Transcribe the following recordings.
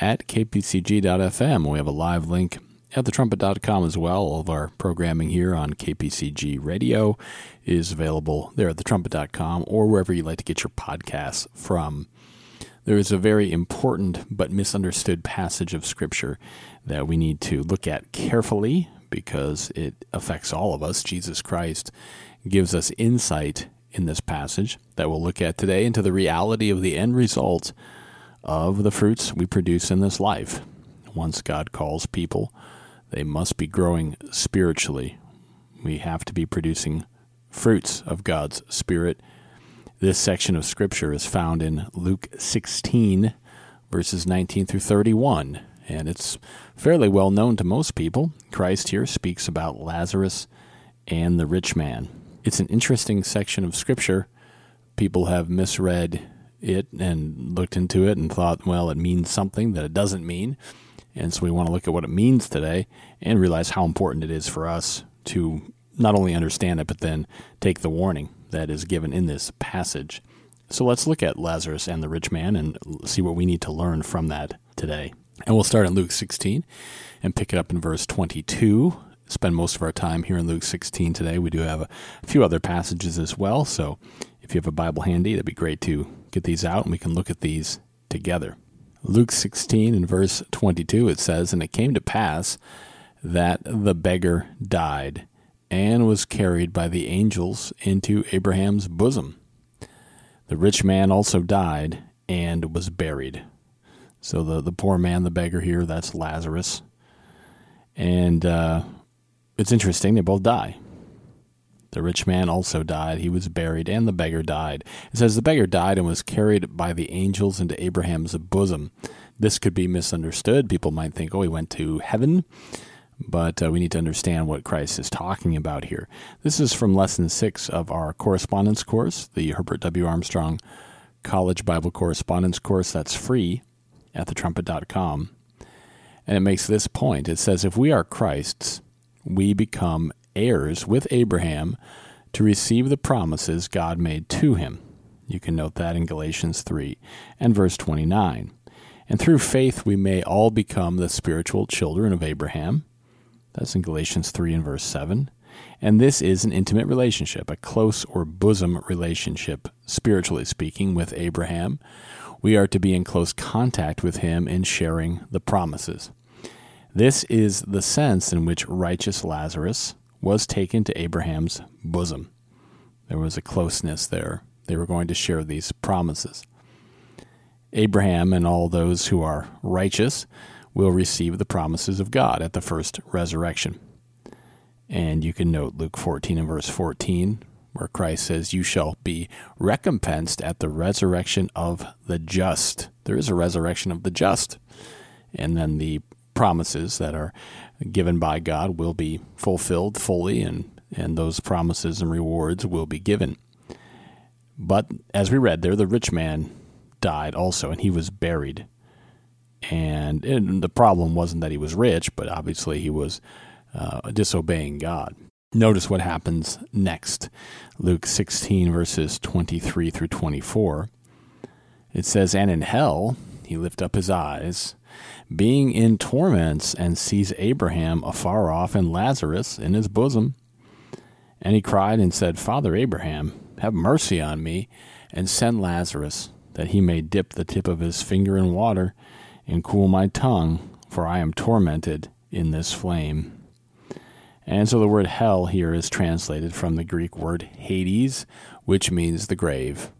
at kpcg.fm. We have a live link at thetrumpet.com as well. All of our programming here on KPCG Radio is available there at thetrumpet.com or wherever you like to get your podcasts from. There is a very important but misunderstood passage of Scripture that we need to look at carefully because it affects all of us. Jesus Christ gives us insight in this passage that we'll look at today into the reality of the end result of the fruits we produce in this life. Once God calls people, they must be growing spiritually. We have to be producing fruits of God's Spirit this section of Scripture is found in Luke 16, verses 19 through 31, and it's fairly well known to most people. Christ here speaks about Lazarus and the rich man. It's an interesting section of Scripture. People have misread it and looked into it and thought, well, it means something that it doesn't mean. And so we want to look at what it means today and realize how important it is for us to not only understand it, but then take the warning that is given in this passage. So let's look at Lazarus and the rich man and see what we need to learn from that today. And we'll start in Luke 16 and pick it up in verse 22. Spend most of our time here in Luke 16 today. We do have a few other passages as well. So if you have a Bible handy, that'd be great to get these out and we can look at these together. Luke 16 and verse 22, it says, And it came to pass that the beggar died and was carried by the angels into Abraham's bosom. The rich man also died and was buried. So the, the poor man, the beggar here, that's Lazarus. And uh, it's interesting, they both die. The rich man also died. He was buried, and the beggar died. It says the beggar died and was carried by the angels into Abraham's bosom. This could be misunderstood. People might think, oh, he went to heaven but uh, we need to understand what Christ is talking about here. This is from lesson six of our correspondence course, the Herbert W. Armstrong College Bible Correspondence course. That's free at thetrumpet.com. And it makes this point it says, If we are Christ's, we become heirs with Abraham to receive the promises God made to him. You can note that in Galatians 3 and verse 29. And through faith we may all become the spiritual children of Abraham. That's in Galatians 3 and verse 7. And this is an intimate relationship, a close or bosom relationship, spiritually speaking, with Abraham. We are to be in close contact with him in sharing the promises. This is the sense in which righteous Lazarus was taken to Abraham's bosom. There was a closeness there. They were going to share these promises. Abraham and all those who are righteous will receive the promises of God at the first resurrection. And you can note Luke 14 and verse 14, where Christ says, You shall be recompensed at the resurrection of the just. There is a resurrection of the just. And then the promises that are given by God will be fulfilled fully, and, and those promises and rewards will be given. But as we read there, the rich man died also, and he was buried. And, and the problem wasn't that he was rich, but obviously he was uh, disobeying God. Notice what happens next. Luke 16, verses 23 through 24. It says, And in hell he lift up his eyes, being in torments, and sees Abraham afar off and Lazarus in his bosom. And he cried and said, Father Abraham, have mercy on me, and send Lazarus, that he may dip the tip of his finger in water and cool my tongue, for I am tormented in this flame. And so the word hell here is translated from the Greek word Hades, which means the grave.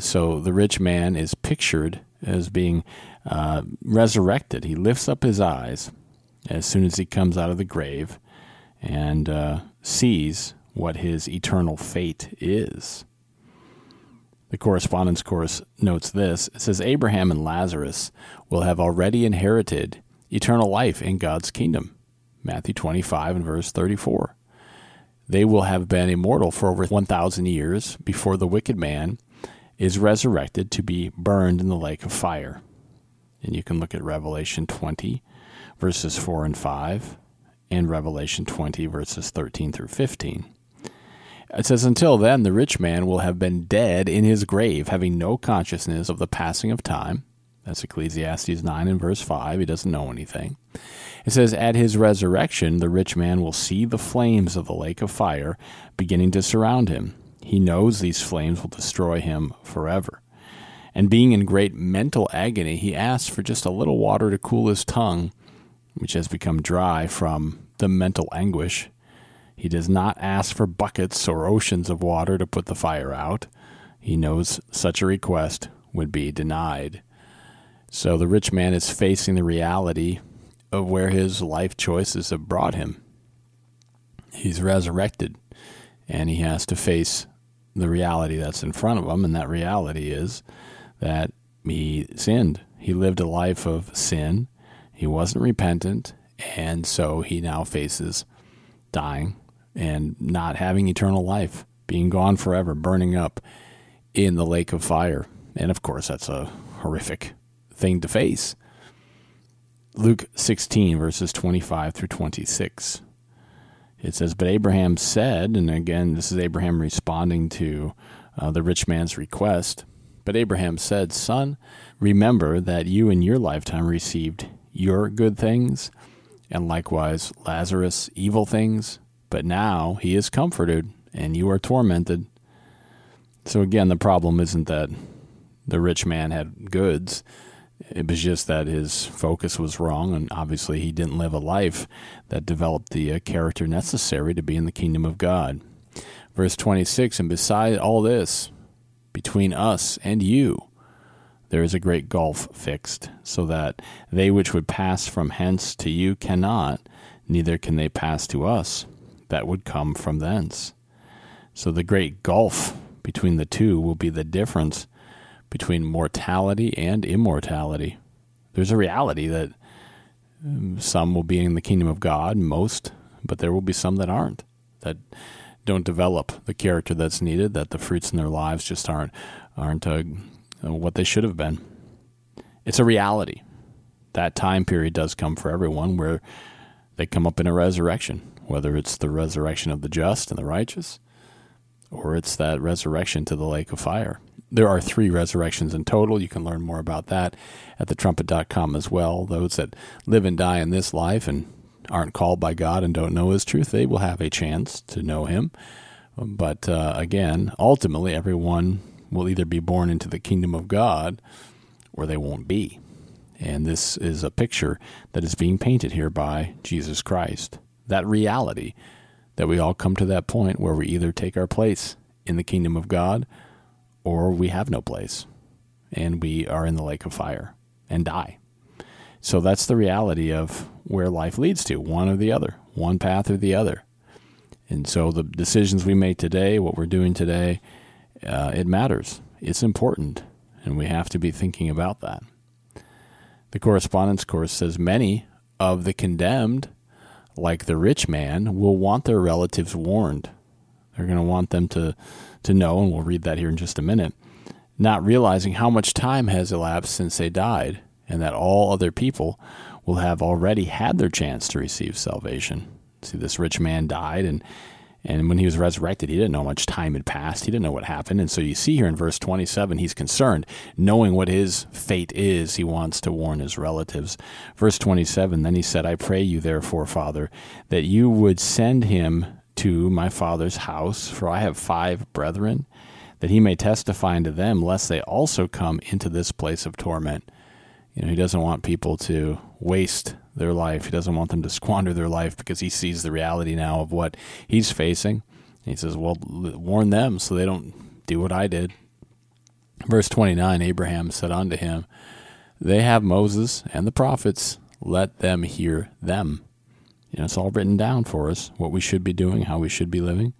So the rich man is pictured as being uh, resurrected. He lifts up his eyes as soon as he comes out of the grave and uh, sees what his eternal fate is. The correspondence course notes this. It says Abraham and Lazarus will have already inherited eternal life in God's kingdom. Matthew 25 and verse 34. They will have been immortal for over 1,000 years before the wicked man is resurrected to be burned in the lake of fire. And you can look at Revelation 20, verses 4 and 5, and Revelation 20, verses 13 through 15. It says, Until then, the rich man will have been dead in his grave, having no consciousness of the passing of time. That's Ecclesiastes 9 and verse 5. He doesn't know anything. It says, At his resurrection, the rich man will see the flames of the lake of fire beginning to surround him. He knows these flames will destroy him forever. And being in great mental agony, he asks for just a little water to cool his tongue, which has become dry from the mental anguish. He does not ask for buckets or oceans of water to put the fire out. He knows such a request would be denied. So the rich man is facing the reality of where his life choices have brought him. He's resurrected, and he has to face the reality that's in front of him, and that reality is that he sinned. He lived a life of sin. He wasn't repentant, and so he now faces dying and not having eternal life, being gone forever, burning up in the lake of fire. And of course, that's a horrific thing to face. Luke 16, verses 25 through 26. It says, But Abraham said, and again, this is Abraham responding to uh, the rich man's request. But Abraham said, Son, remember that you in your lifetime received your good things, and likewise Lazarus evil things. But now he is comforted, and you are tormented. So again, the problem isn't that the rich man had goods. It was just that his focus was wrong, and obviously he didn't live a life that developed the uh, character necessary to be in the kingdom of God. Verse 26 And beside all this, between us and you, there is a great gulf fixed, so that they which would pass from hence to you cannot, neither can they pass to us that would come from thence. So the great gulf between the two will be the difference between mortality and immortality. There's a reality that um, some will be in the kingdom of God, most, but there will be some that aren't, that don't develop the character that's needed, that the fruits in their lives just aren't aren't uh, what they should have been. It's a reality. That time period does come for everyone where they come up in a resurrection, whether it's the resurrection of the just and the righteous, or it's that resurrection to the lake of fire. There are three resurrections in total. You can learn more about that at thetrumpet.com as well. Those that live and die in this life and aren't called by God and don't know His truth, they will have a chance to know Him. But uh, again, ultimately, everyone will either be born into the kingdom of God or they won't be. And this is a picture that is being painted here by Jesus Christ. That reality that we all come to that point where we either take our place in the kingdom of God or we have no place and we are in the lake of fire and die. So that's the reality of where life leads to one or the other, one path or the other. And so the decisions we make today, what we're doing today, uh, it matters. It's important, and we have to be thinking about that. The correspondence course says many of the condemned, like the rich man, will want their relatives warned. They're going to want them to to know, and we'll read that here in just a minute, not realizing how much time has elapsed since they died, and that all other people will have already had their chance to receive salvation. See, this rich man died, and and when he was resurrected, he didn't know much time had passed. He didn't know what happened. And so you see here in verse 27, he's concerned. Knowing what his fate is, he wants to warn his relatives. Verse 27, then he said, I pray you, therefore, Father, that you would send him to my father's house, for I have five brethren, that he may testify unto them, lest they also come into this place of torment. You know, he doesn't want people to waste their life. He doesn't want them to squander their life because he sees the reality now of what he's facing. he says, Well, warn them so they don't do what I did. Verse 29 Abraham said unto him, They have Moses and the prophets, let them hear them. You know, it's all written down for us, what we should be doing, how we should be living.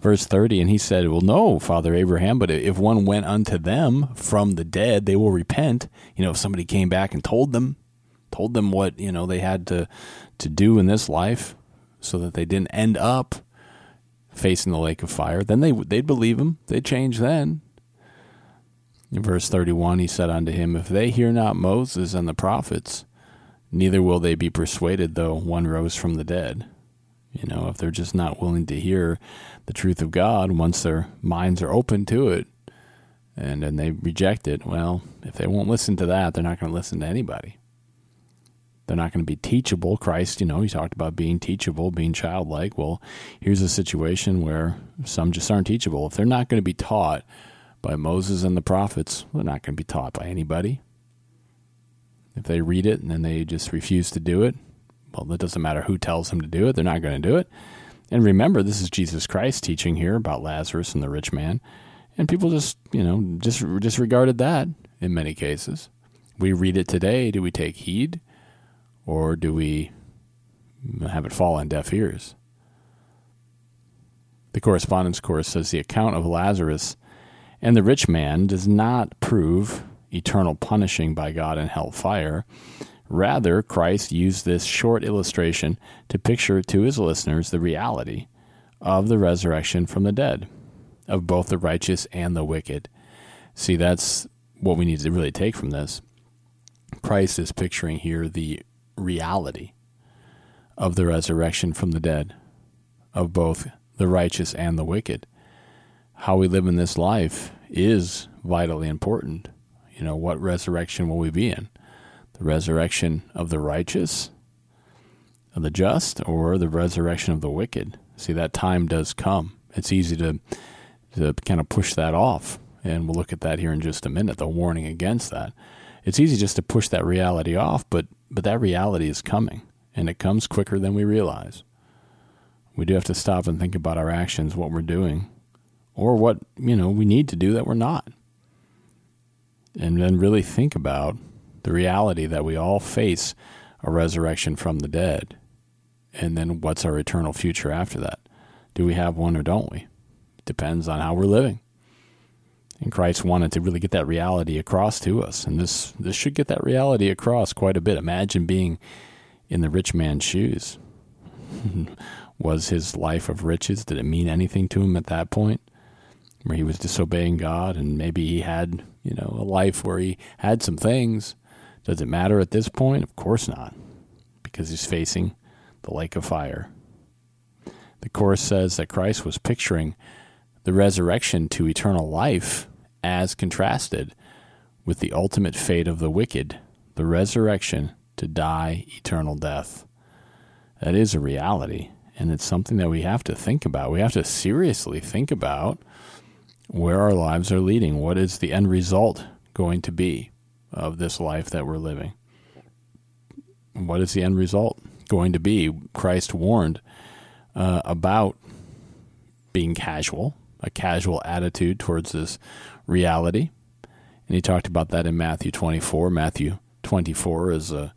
Verse 30, and he said, Well, no, Father Abraham, but if one went unto them from the dead, they will repent. You know, if somebody came back and told them, told them what, you know, they had to, to do in this life so that they didn't end up facing the lake of fire, then they, they'd believe him. They'd change then. In verse 31, he said unto him, If they hear not Moses and the prophets, neither will they be persuaded, though one rose from the dead. You know, if they're just not willing to hear the truth of God once their minds are open to it and then they reject it, well, if they won't listen to that, they're not going to listen to anybody. They're not going to be teachable. Christ, you know, he talked about being teachable, being childlike. Well, here's a situation where some just aren't teachable. If they're not going to be taught by Moses and the prophets, they're not going to be taught by anybody. If they read it and then they just refuse to do it, well, it doesn't matter who tells them to do it, they're not going to do it. And remember, this is Jesus Christ teaching here about Lazarus and the rich man. And people just, you know, just disregarded that in many cases. We read it today. Do we take heed? Or do we have it fall on deaf ears? The correspondence course says the account of Lazarus and the rich man does not prove eternal punishing by God in hellfire, Rather, Christ used this short illustration to picture to his listeners the reality of the resurrection from the dead, of both the righteous and the wicked. See, that's what we need to really take from this. Christ is picturing here the reality of the resurrection from the dead, of both the righteous and the wicked. How we live in this life is vitally important. You know, what resurrection will we be in? the resurrection of the righteous, of the just, or the resurrection of the wicked. See, that time does come. It's easy to, to kind of push that off. And we'll look at that here in just a minute, the warning against that. It's easy just to push that reality off, but, but that reality is coming, and it comes quicker than we realize. We do have to stop and think about our actions, what we're doing, or what, you know, we need to do that we're not. And then really think about the reality that we all face a resurrection from the dead. And then what's our eternal future after that? Do we have one or don't we? Depends on how we're living. And Christ wanted to really get that reality across to us. And this, this should get that reality across quite a bit. Imagine being in the rich man's shoes. Was his life of riches, did it mean anything to him at that point? Where he was disobeying God and maybe he had, you know, a life where he had some things, does it matter at this point? Of course not, because he's facing the lake of fire. The Course says that Christ was picturing the resurrection to eternal life as contrasted with the ultimate fate of the wicked, the resurrection to die eternal death. That is a reality, and it's something that we have to think about. We have to seriously think about where our lives are leading. What is the end result going to be? of this life that we're living. What is the end result going to be? Christ warned uh, about being casual, a casual attitude towards this reality. And he talked about that in Matthew 24. Matthew 24 is a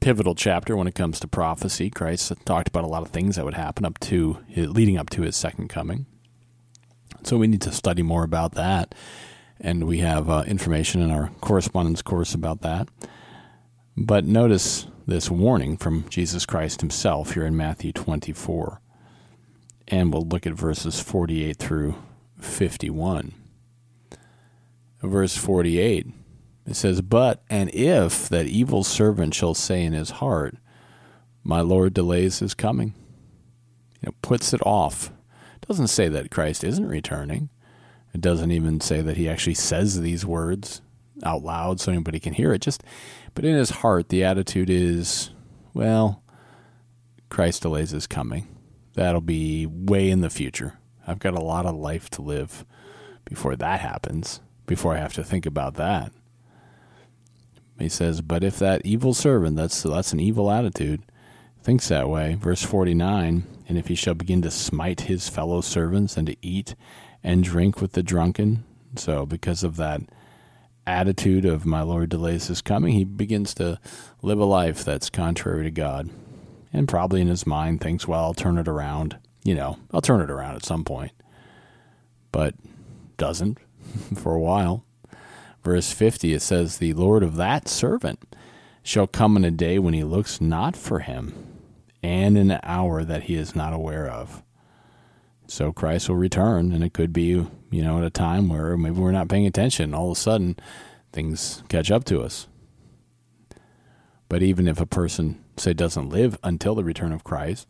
pivotal chapter when it comes to prophecy. Christ talked about a lot of things that would happen up to leading up to his second coming. So we need to study more about that and we have uh, information in our correspondence course about that. But notice this warning from Jesus Christ himself here in Matthew 24. And we'll look at verses 48 through 51. Verse 48, it says, But, and if that evil servant shall say in his heart, My Lord delays his coming, you know, puts it off. Doesn't say that Christ isn't returning. It doesn't even say that he actually says these words out loud so anybody can hear it. Just, but in his heart, the attitude is, well, Christ delays his coming. That'll be way in the future. I've got a lot of life to live before that happens, before I have to think about that. He says, But if that evil servant, that's, that's an evil attitude, thinks that way, verse 49, and if he shall begin to smite his fellow servants and to eat and drink with the drunken. So, because of that attitude of my Lord delays his coming, he begins to live a life that's contrary to God. And probably in his mind thinks, well, I'll turn it around. You know, I'll turn it around at some point. But doesn't for a while. Verse 50, it says, The Lord of that servant shall come in a day when he looks not for him, and an hour that he is not aware of. So Christ will return, and it could be, you know, at a time where maybe we're not paying attention. All of a sudden, things catch up to us. But even if a person, say, doesn't live until the return of Christ,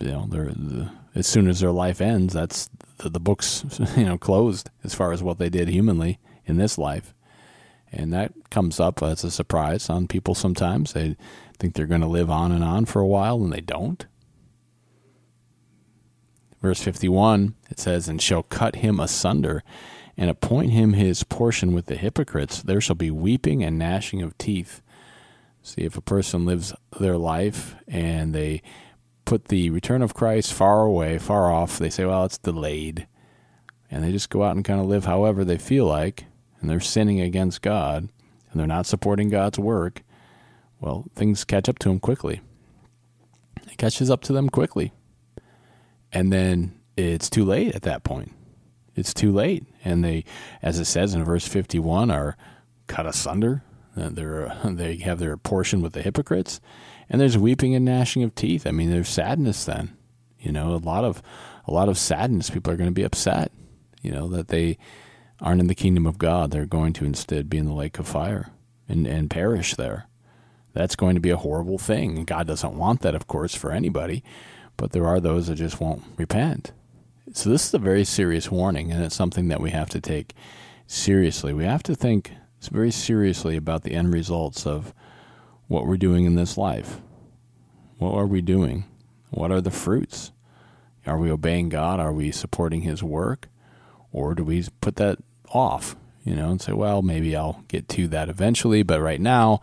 you know, the, as soon as their life ends, that's the, the book's, you know, closed as far as what they did humanly in this life. And that comes up as a surprise on people sometimes. They think they're going to live on and on for a while, and they don't. Verse 51, it says, And shall cut him asunder, and appoint him his portion with the hypocrites. There shall be weeping and gnashing of teeth. See, if a person lives their life and they put the return of Christ far away, far off, they say, well, it's delayed. And they just go out and kind of live however they feel like, and they're sinning against God, and they're not supporting God's work, well, things catch up to them quickly. It catches up to them quickly. And then it's too late at that point. It's too late. And they, as it says in verse 51, are cut asunder uh, they're, they have their portion with the hypocrites, and there's weeping and gnashing of teeth. I mean, there's sadness then. You know, a lot of a lot of sadness. People are going to be upset. You know that they aren't in the kingdom of God. They're going to instead be in the lake of fire and and perish there. That's going to be a horrible thing. God doesn't want that, of course, for anybody. But there are those that just won't repent. So this is a very serious warning, and it's something that we have to take seriously. We have to think very seriously about the end results of what we're doing in this life. What are we doing? What are the fruits? Are we obeying God? Are we supporting His work? Or do we put that off, you know, and say, well, maybe I'll get to that eventually, but right now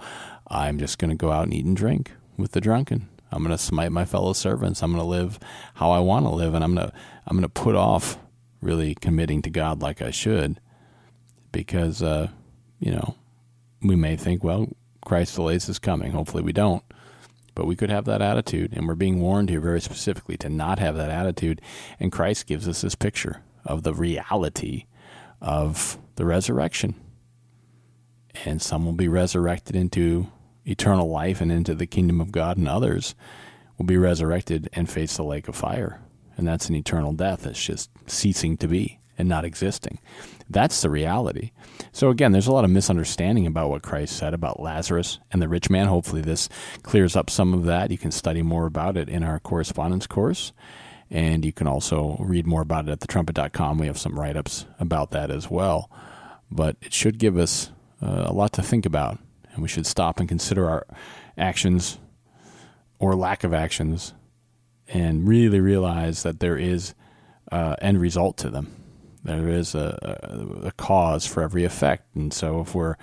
I'm just going to go out and eat and drink with the drunken. I'm going to smite my fellow servants. I'm going to live how I want to live, and I'm going to I'm going to put off really committing to God like I should, because uh, you know, we may think, well, Christ delays is coming. Hopefully we don't. But we could have that attitude, and we're being warned here very specifically to not have that attitude. And Christ gives us this picture of the reality of the resurrection. And some will be resurrected into eternal life and into the kingdom of God, and others will be resurrected and face the lake of fire. And that's an eternal death. It's just ceasing to be and not existing. That's the reality. So, again, there's a lot of misunderstanding about what Christ said about Lazarus and the rich man. Hopefully, this clears up some of that. You can study more about it in our correspondence course. And you can also read more about it at thetrumpet.com. We have some write ups about that as well. But it should give us uh, a lot to think about. And we should stop and consider our actions or lack of actions and really realize that there is uh, end result to them there is a, a, a cause for every effect. And so if we're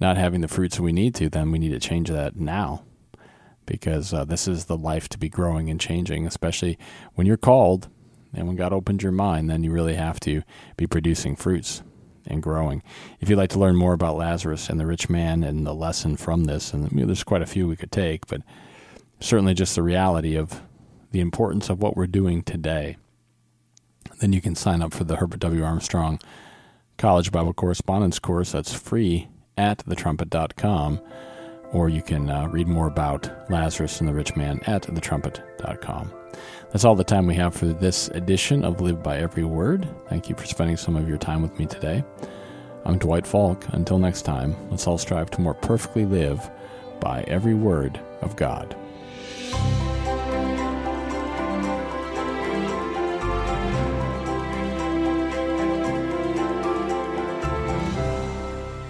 not having the fruits we need to, then we need to change that now because uh, this is the life to be growing and changing, especially when you're called and when God opens your mind, then you really have to be producing fruits and growing. If you'd like to learn more about Lazarus and the rich man and the lesson from this, and there's quite a few we could take, but certainly just the reality of the importance of what we're doing today then you can sign up for the Herbert W. Armstrong College Bible Correspondence course. That's free at thetrumpet.com. Or you can uh, read more about Lazarus and the Rich Man at thetrumpet.com. That's all the time we have for this edition of Live by Every Word. Thank you for spending some of your time with me today. I'm Dwight Falk. Until next time, let's all strive to more perfectly live by every word of God.